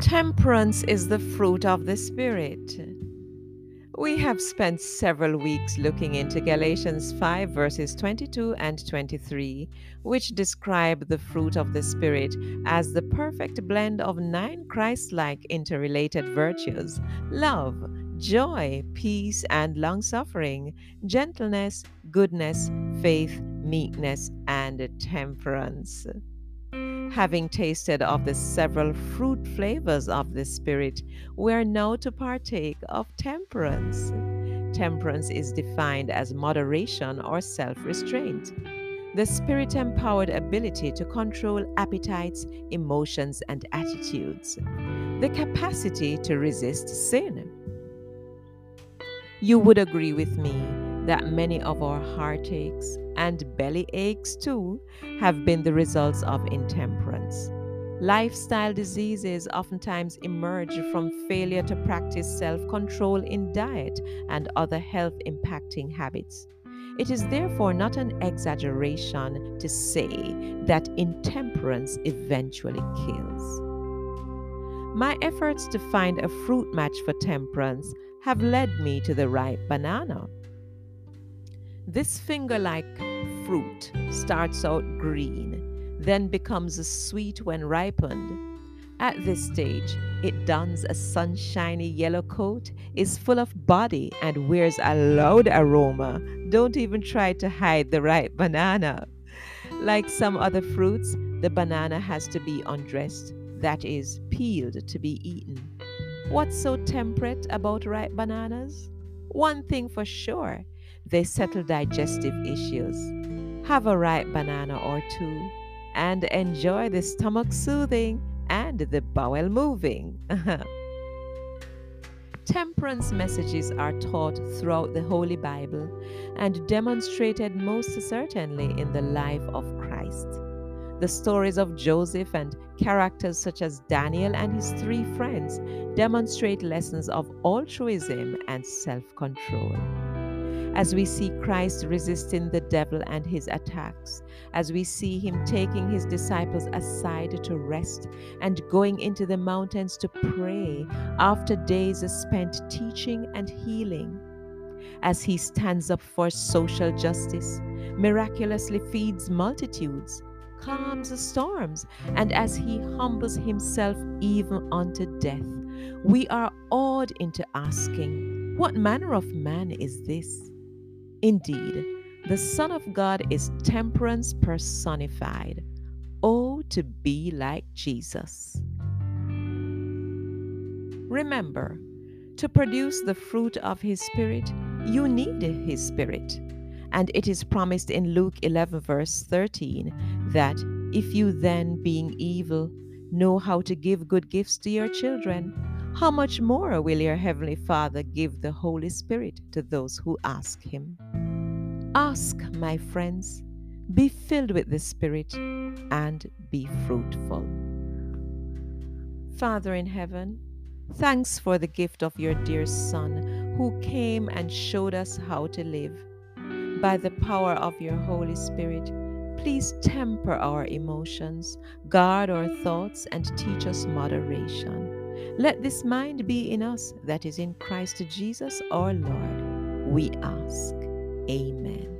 Temperance is the fruit of the Spirit. We have spent several weeks looking into Galatians 5, verses 22 and 23, which describe the fruit of the Spirit as the perfect blend of nine Christ like interrelated virtues love, joy, peace, and long suffering, gentleness, goodness, faith, meekness, and temperance. Having tasted of the several fruit flavors of the Spirit, we are now to partake of temperance. Temperance is defined as moderation or self restraint. The spirit empowered ability to control appetites, emotions, and attitudes. The capacity to resist sin. You would agree with me that many of our heartaches and belly aches too have been the results of intemperance. Lifestyle diseases oftentimes emerge from failure to practice self control in diet and other health impacting habits. It is therefore not an exaggeration to say that intemperance eventually kills. My efforts to find a fruit match for temperance have led me to the ripe banana. This finger like fruit starts out green, then becomes sweet when ripened. At this stage, it dons a sunshiny yellow coat, is full of body, and wears a loud aroma. Don't even try to hide the ripe banana. Like some other fruits, the banana has to be undressed, that is, peeled to be eaten. What's so temperate about ripe bananas? One thing for sure they settle digestive issues. Have a ripe banana or two and enjoy the stomach soothing and the bowel moving. Temperance messages are taught throughout the Holy Bible and demonstrated most certainly in the life of Christ. The stories of Joseph and characters such as Daniel and his three friends demonstrate lessons of altruism and self control as we see Christ resisting the devil and his attacks, as we see him taking his disciples aside to rest and going into the mountains to pray after days spent teaching and healing, as he stands up for social justice, miraculously feeds multitudes, calms the storms, and as he humbles himself even unto death, we are awed into asking, What manner of man is this? Indeed, the Son of God is temperance personified. Oh, to be like Jesus. Remember, to produce the fruit of His Spirit, you need His Spirit. And it is promised in Luke 11, verse 13, that if you then, being evil, know how to give good gifts to your children, how much more will your Heavenly Father give the Holy Spirit to those who ask Him? Ask, my friends, be filled with the Spirit and be fruitful. Father in heaven, thanks for the gift of your dear Son who came and showed us how to live. By the power of your Holy Spirit, please temper our emotions, guard our thoughts, and teach us moderation. Let this mind be in us that is in Christ Jesus our Lord. We ask. Amen.